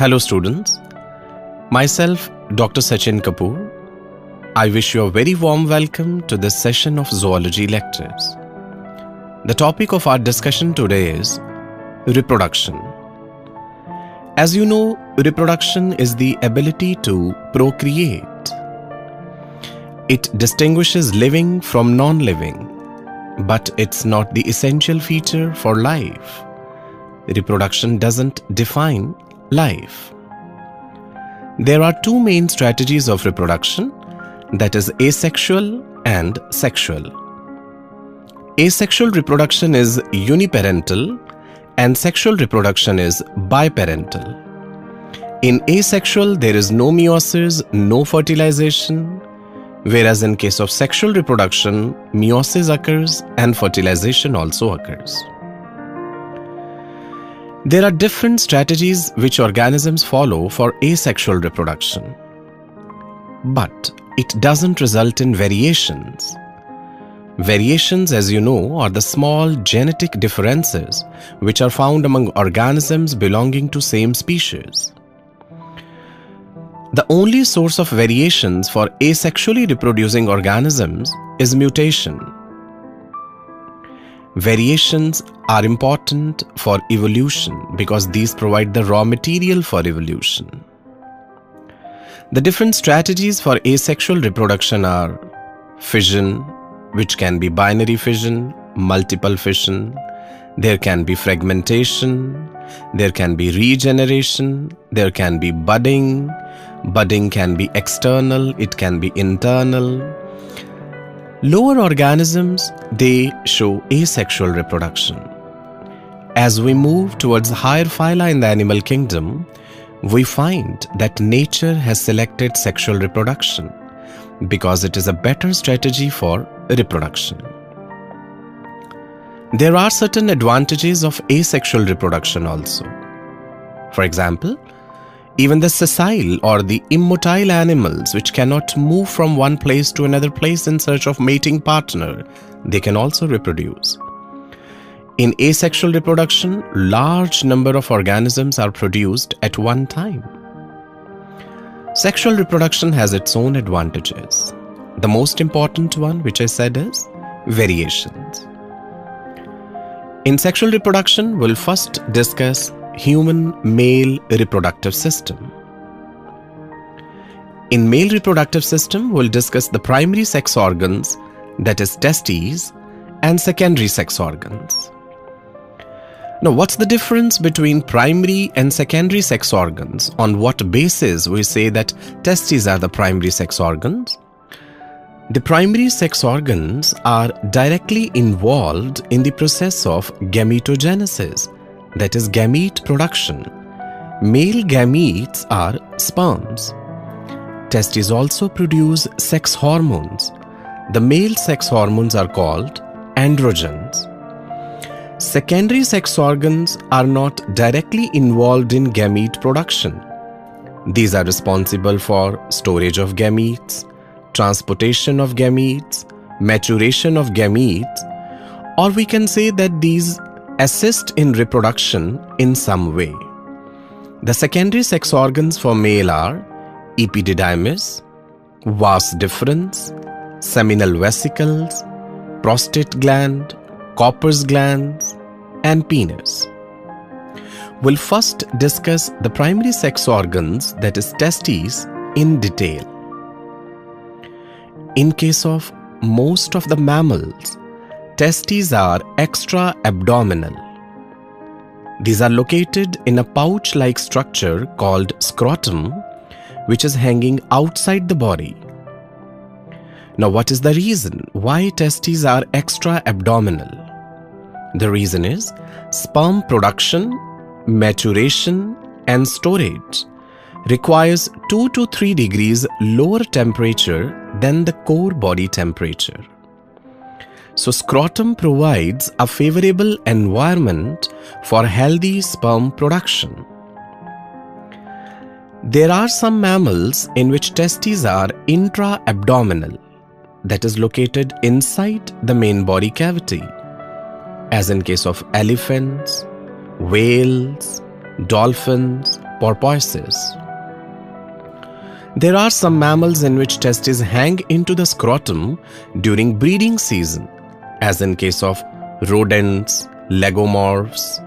Hello, students. Myself, Dr. Sachin Kapoor. I wish you a very warm welcome to this session of Zoology Lectures. The topic of our discussion today is reproduction. As you know, reproduction is the ability to procreate. It distinguishes living from non living, but it's not the essential feature for life. Reproduction doesn't define life. There are two main strategies of reproduction that is, asexual and sexual. Asexual reproduction is uniparental and sexual reproduction is biparental. In asexual, there is no meiosis, no fertilization, whereas in case of sexual reproduction, meiosis occurs and fertilization also occurs. There are different strategies which organisms follow for asexual reproduction. But it doesn't result in variations. Variations, as you know, are the small genetic differences which are found among organisms belonging to same species. The only source of variations for asexually reproducing organisms is mutation. Variations are important for evolution because these provide the raw material for evolution. The different strategies for asexual reproduction are fission, which can be binary fission, multiple fission, there can be fragmentation, there can be regeneration, there can be budding, budding can be external, it can be internal, Lower organisms, they show asexual reproduction. As we move towards higher phyla in the animal kingdom, we find that nature has selected sexual reproduction because it is a better strategy for reproduction. There are certain advantages of asexual reproduction also. For example, even the sessile or the immotile animals which cannot move from one place to another place in search of mating partner, they can also reproduce. In asexual reproduction, large number of organisms are produced at one time. Sexual reproduction has its own advantages. The most important one, which I said, is variations. In sexual reproduction, we'll first discuss human male reproductive system. In male reproductive system, we'll discuss the primary sex organs, that is testes, and secondary sex organs. Now, what's the difference between primary and secondary sex organs? On what basis we say that testes are the primary sex organs? The primary sex organs are directly involved in the process of gametogenesis, that is gamete production. Male gametes are sperms. Testes also produce sex hormones. The male sex hormones are called androgens. Secondary sex organs are not directly involved in gamete production. These are responsible for storage of gametes, transportation of gametes, maturation of gametes, or we can say that these assist in reproduction in some way. The secondary sex organs for male are epididymis, vas deferens, seminal vesicles, prostate gland, Cowper's glands, and penis. We'll first discuss the primary sex organs, that is, testes, in detail. In case of most of the mammals, testes are extra abdominal. These are located in a pouch like structure called scrotum, which is hanging outside the body. Now, what is the reason why testes are extra abdominal? The reason is sperm production, maturation, and storage requires 2 to 3 degrees lower temperature than the core body temperature. So, scrotum provides a favorable environment for healthy sperm production. There are some mammals in which testes are intra abdominal, that is located inside the main body cavity, as in case of elephants, whales, dolphins, porpoises. There are some mammals in which testes hang into the scrotum during breeding season, as in case of rodents, lagomorphs.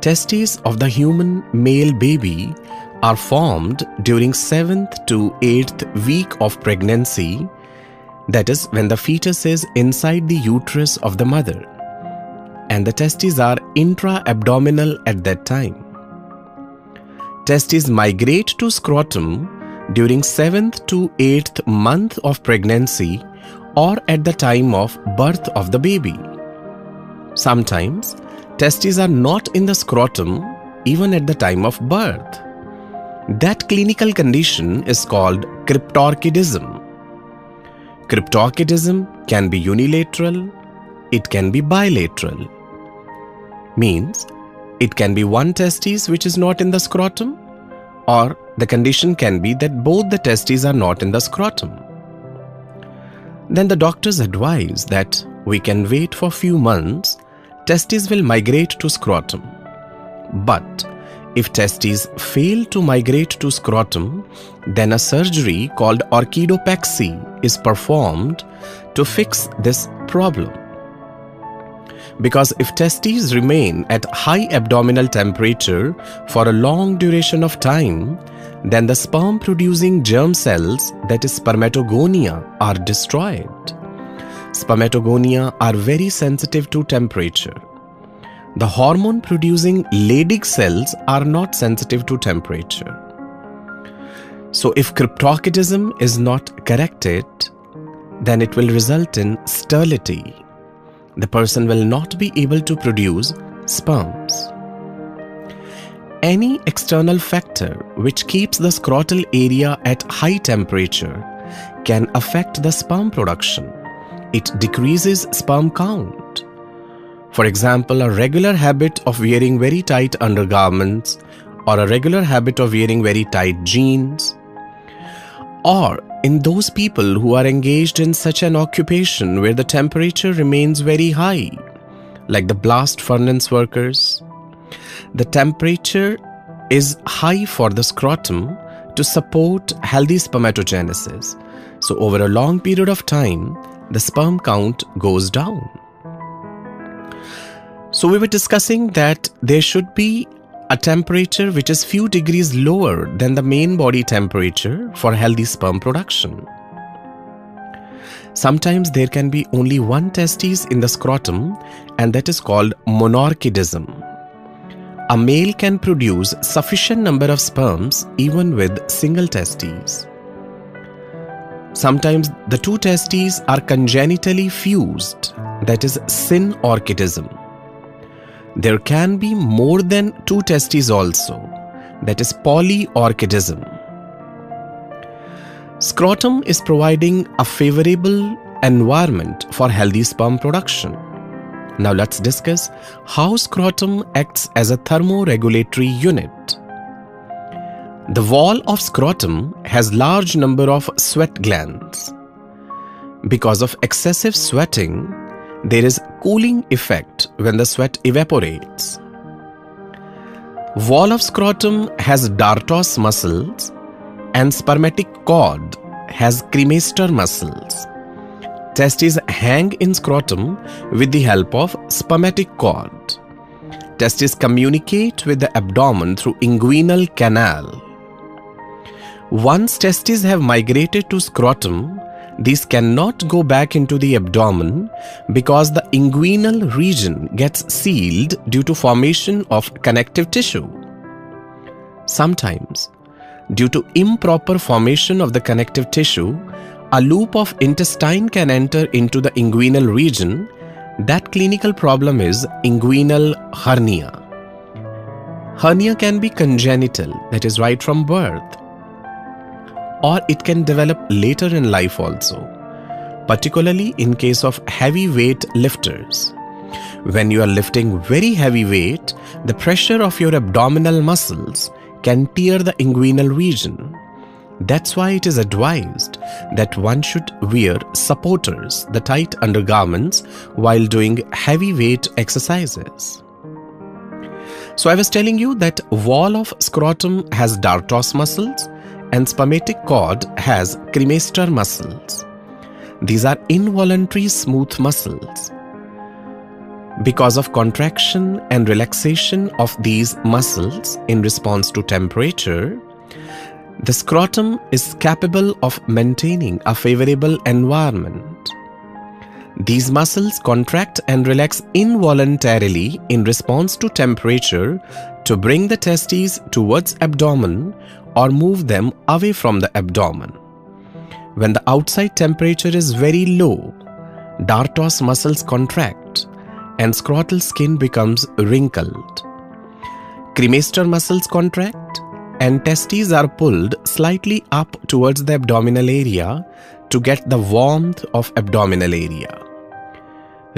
Testes of the human male baby are formed during 7th to 8th week of pregnancy, that is, when the fetus is inside the uterus of the mother, and the testes are intra abdominal at that time. Testes migrate to scrotum during 7th to 8th month of pregnancy or at the time of birth of the baby. Sometimes, testes are not in the scrotum even at the time of birth. That clinical condition is called cryptorchidism. Cryptorchidism can be unilateral, it can be bilateral. Means, it can be one testis which is not in the scrotum, or the condition can be that both the testes are not in the scrotum. Then the doctors advise that we can wait for few months, testes will migrate to scrotum. But if testes fail to migrate to scrotum, then a surgery called orchidopexy is performed to fix this problem. Because if testes remain at high abdominal temperature for a long duration of time, then the sperm producing germ cells, that is spermatogonia, are destroyed. Spermatogonia are very sensitive to temperature. The hormone producing Leydig cells are not sensitive to temperature. So, if cryptorchidism is not corrected, then it will result in sterility. The person will not be able to produce sperms. Any external factor which keeps the scrotal area at high temperature can affect the sperm production. It decreases sperm count. For example, a regular habit of wearing very tight undergarments or a regular habit of wearing very tight jeans or in those people who are engaged in such an occupation where the temperature remains very high, like the blast furnace workers, the temperature is high for the scrotum to support healthy spermatogenesis. So, over a long period of time, the sperm count goes down. So we were discussing that there should be a temperature which is few degrees lower than the main body temperature for healthy sperm production. Sometimes there can be only one testis in the scrotum and that is called monorchidism. A male can produce sufficient number of sperms even with single testes. Sometimes the two testes are congenitally fused, that is synorchidism. There can be more than two testes also, that is polyorchidism. Scrotum is providing a favorable environment for healthy sperm production. Now let's discuss how scrotum acts as a thermoregulatory unit. The wall of scrotum has large number of sweat glands. Because of excessive sweating, there is cooling effect when the sweat evaporates. Wall of scrotum has dartos muscles and spermatic cord has cremaster muscles. Testes hang in scrotum with the help of spermatic cord. Testes communicate with the abdomen through inguinal canal. Once testes have migrated to scrotum, these cannot go back into the abdomen because the inguinal region gets sealed due to formation of connective tissue. Sometimes, due to improper formation of the connective tissue, a loop of intestine can enter into the inguinal region. That clinical problem is inguinal hernia. Hernia can be congenital, that is right from birth or it can develop later in life also, particularly in case of heavy weight lifters. When you are lifting very heavy weight, the pressure of your abdominal muscles can tear the inguinal region. That's why it is advised that one should wear supporters, the tight undergarments, while doing heavy weight exercises. So I was telling you that wall of scrotum has dartos muscles and spermatic cord has cremaster muscles. These are involuntary smooth muscles. Because of contraction and relaxation of these muscles in response to temperature, the scrotum is capable of maintaining a favorable environment. These muscles contract and relax involuntarily in response to temperature to bring the testes towards abdomen or move them away from the abdomen. When the outside temperature is very low, dartos muscles contract and scrotal skin becomes wrinkled. Cremaster muscles contract and testes are pulled slightly up towards the abdominal area to get the warmth of abdominal area.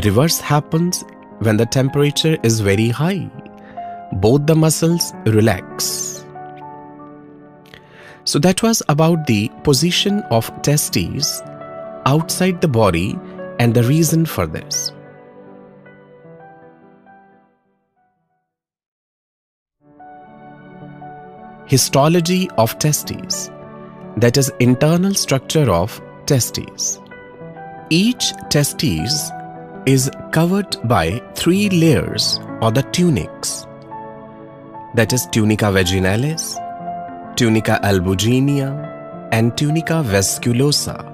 Reverse happens when the temperature is very high. Both the muscles relax. So that was about the position of testes outside the body and the reason for this. Histology of testes, that is, internal structure of testes. Each testes is covered by three layers or the tunics, that is, tunica vaginalis, tunica albuginea, and tunica vasculosa.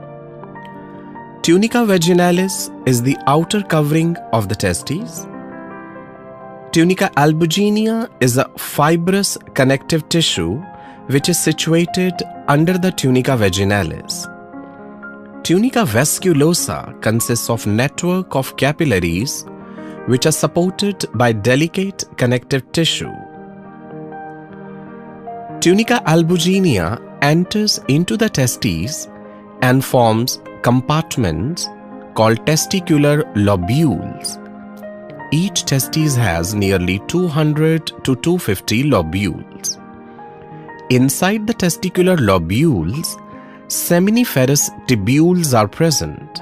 Tunica vaginalis is the outer covering of the testes Tunica albuginea is a fibrous connective tissue which is situated under the tunica vaginalis. Tunica vasculosa consists of network of capillaries which are supported by delicate connective tissue. Tunica albuginea enters into the testes and forms compartments called testicular lobules each testis has nearly 200 to 250 lobules. Inside the testicular lobules, seminiferous tubules are present.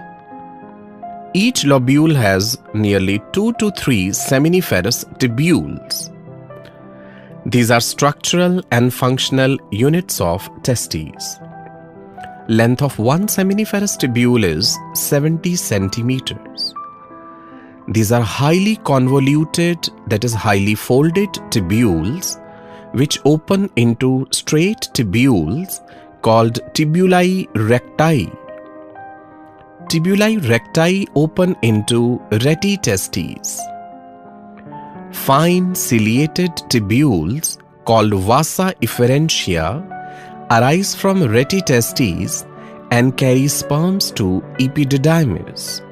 Each lobule has nearly 2 to 3 seminiferous tubules. These are structural and functional units of testes. Length of one seminiferous tubule is 70 centimeters. These are highly convoluted, that is, highly folded tubules which open into straight tubules called tubuli recti. Tubuli recti open into rete testes. Fine ciliated tubules called vasa efferentia arise from rete testes and carry sperms to epididymis.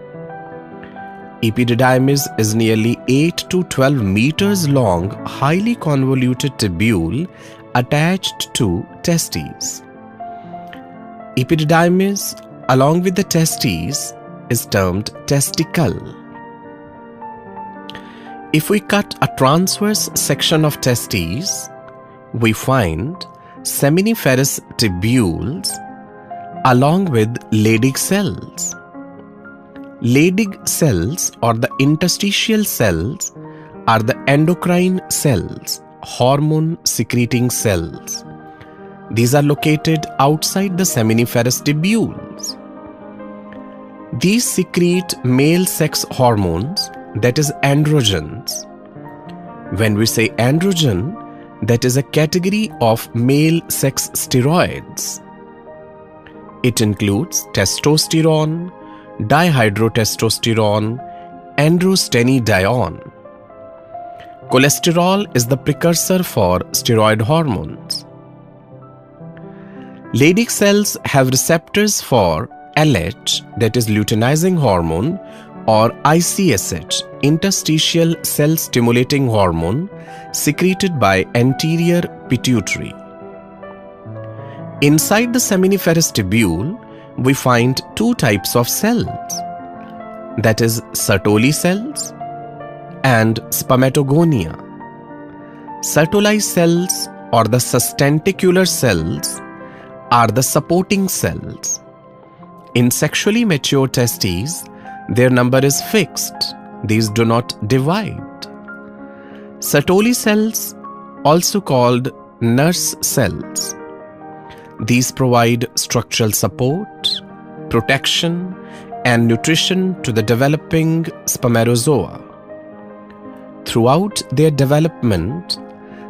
Epididymis is nearly 8 to 12 meters long, highly convoluted tubule attached to testes. Epididymis, along with the testes, is termed testicle. If we cut a transverse section of testes, we find seminiferous tubules along with Leydig cells. Leydig cells or the interstitial cells are the endocrine cells, hormone secreting cells. These are located outside the seminiferous tubules. These secrete male sex hormones, that is, androgens. When we say androgen, that is a category of male sex steroids. It includes testosterone, dihydrotestosterone, androstenedione. Cholesterol is the precursor for steroid hormones. Leydig cells have receptors for LH, that is luteinizing hormone, or ICSH, interstitial cell stimulating hormone, secreted by anterior pituitary. Inside the seminiferous tubule, we find two types of cells that is, Sertoli cells and spermatogonia. Sertoli cells or the sustentacular cells are the supporting cells. In sexually mature testes, their number is fixed, these do not divide. Sertoli cells, also called nurse cells. These provide structural support, protection, and nutrition to the developing spermatozoa. Throughout their development,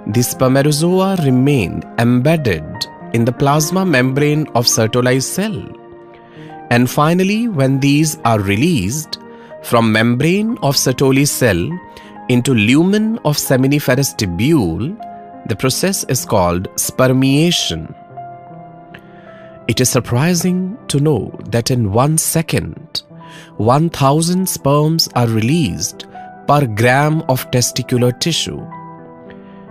the spermatozoa remain embedded in the plasma membrane of Sertoli cell. And finally, when these are released from membrane of Sertoli cell into lumen of seminiferous tubule, the process is called spermiation. It is surprising to know that in one second, 1000 sperms are released per gram of testicular tissue.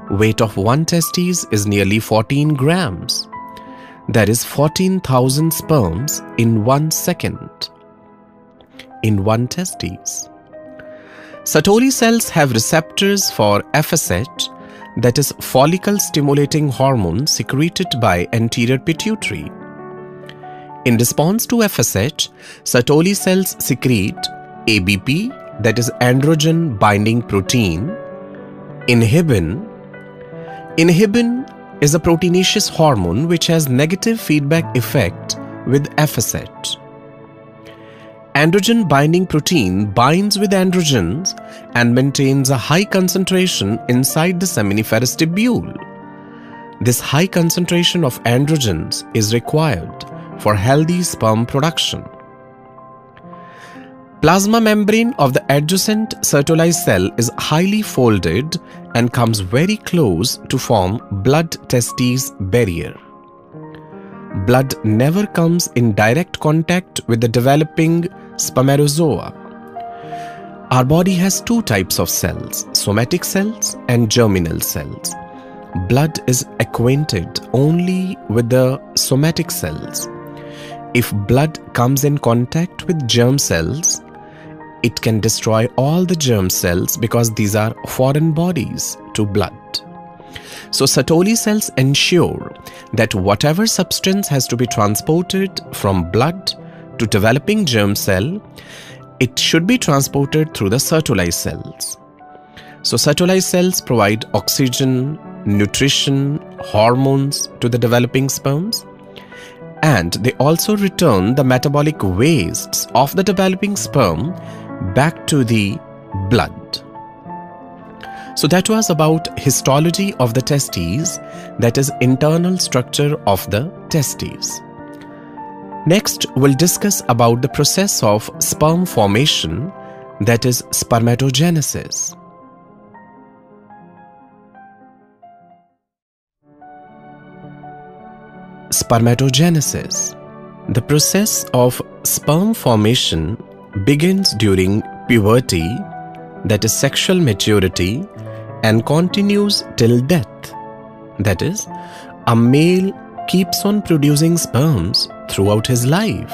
Weight of one testes is nearly 14 grams. That is 14,000 sperms in one second. In one testes. Sertoli cells have receptors for FSH, that is follicle stimulating hormone secreted by anterior pituitary. In response to FSH, Sertoli cells secrete ABP, that is androgen binding protein, inhibin. Inhibin is a proteinaceous hormone which has negative feedback effect with FSH. Androgen binding protein binds with androgens and maintains a high concentration inside the seminiferous tubule. This high concentration of androgens is required for healthy sperm production. Plasma membrane of the adjacent Sertoli cell is highly folded and comes very close to form blood testes barrier. Blood never comes in direct contact with the developing spermatozoa. Our body has two types of cells, somatic cells and germinal cells. Blood is acquainted only with the somatic cells. If blood comes in contact with germ cells, it can destroy all the germ cells because these are foreign bodies to blood. So Sertoli cells ensure that whatever substance has to be transported from blood to developing germ cell, it should be transported through the Sertoli cells. So Sertoli cells provide oxygen, nutrition, hormones to the developing sperms and they also return the metabolic wastes of the developing sperm back to the blood. So that was about histology of the testes, that is internal structure of the testes. Next, we'll discuss about the process of sperm formation, that is spermatogenesis. Spermatogenesis. The process of sperm formation begins during puberty, that is sexual maturity, and continues till death. That is, a male keeps on producing sperms throughout his life.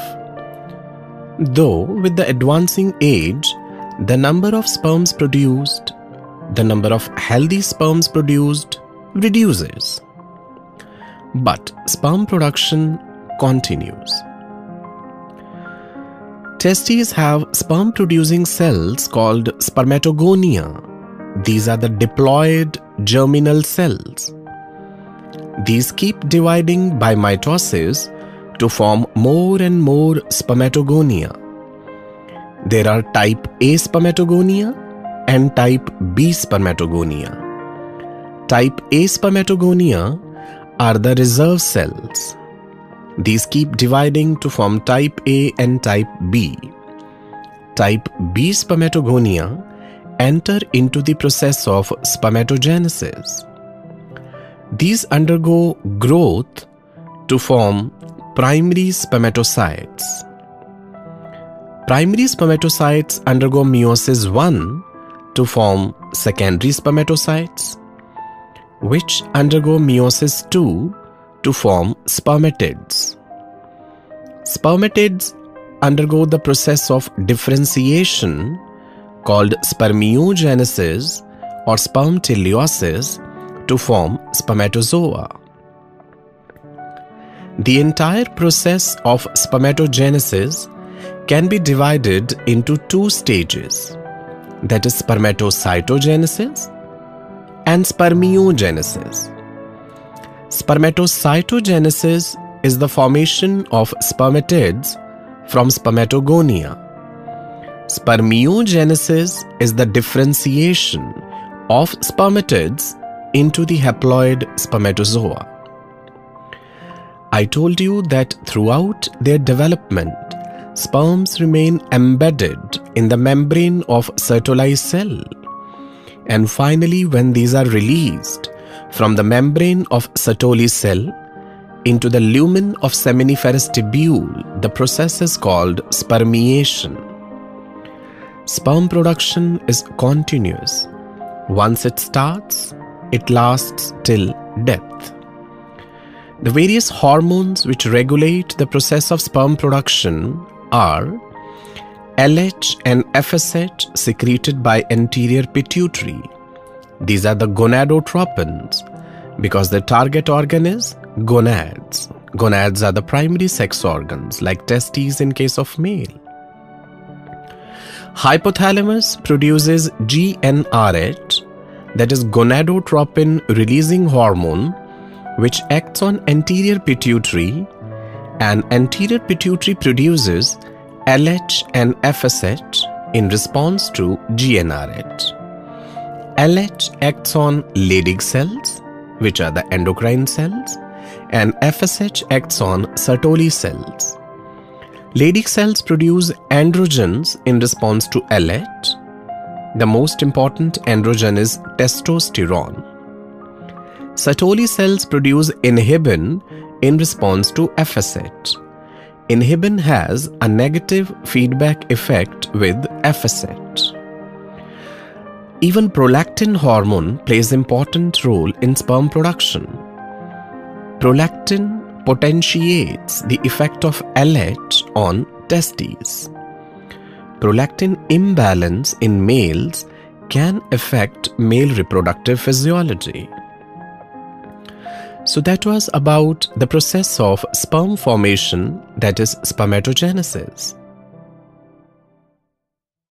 Though, with the advancing age, the number of sperms produced, the number of healthy sperms produced reduces. But sperm production continues. Testes have sperm producing cells called spermatogonia. These are the diploid germinal cells. These keep dividing by mitosis to form more and more spermatogonia. There are type A spermatogonia and type B spermatogonia. Type A spermatogonia are the reserve cells. These keep dividing to form type A and type B. Type B spermatogonia enter into the process of spermatogenesis. These undergo growth to form primary spermatocytes. Primary spermatocytes undergo meiosis 1 to form secondary spermatocytes, which undergo meiosis 2 to form spermatids. Spermatids undergo the process of differentiation called spermiogenesis or spermateliosis to form spermatozoa. The entire process of spermatogenesis can be divided into two stages that is spermatocytogenesis and spermiogenesis. Spermatocytogenesis is the formation of spermatids from spermatogonia. Spermiogenesis is the differentiation of spermatids into the haploid spermatozoa. I told you that throughout their development, sperms remain embedded in the membrane of Sertoli cell. And finally, when these are released from the membrane of Sertoli cell into the lumen of seminiferous tubule, the process is called spermiation. Sperm production is continuous. Once it starts, it lasts till death. The various hormones which regulate the process of sperm production are LH and FSH secreted by anterior pituitary. These are the gonadotropins because the target organ is gonads. Gonads are the primary sex organs, like testes in case of male. Hypothalamus produces GnRH, that is gonadotropin releasing hormone which acts on anterior pituitary and anterior pituitary produces LH and FSH in response to GnRH. LH acts on Leydig cells, which are the endocrine cells, and FSH acts on Sertoli cells. Leydig cells produce androgens in response to LH. The most important androgen is testosterone. Sertoli cells produce inhibin in response to FSH. Inhibin has a negative feedback effect with FSH. Even prolactin hormone plays important role in sperm production. Prolactin potentiates the effect of LH on testes. Prolactin imbalance in males can affect male reproductive physiology. So that was about the process of sperm formation, that is spermatogenesis.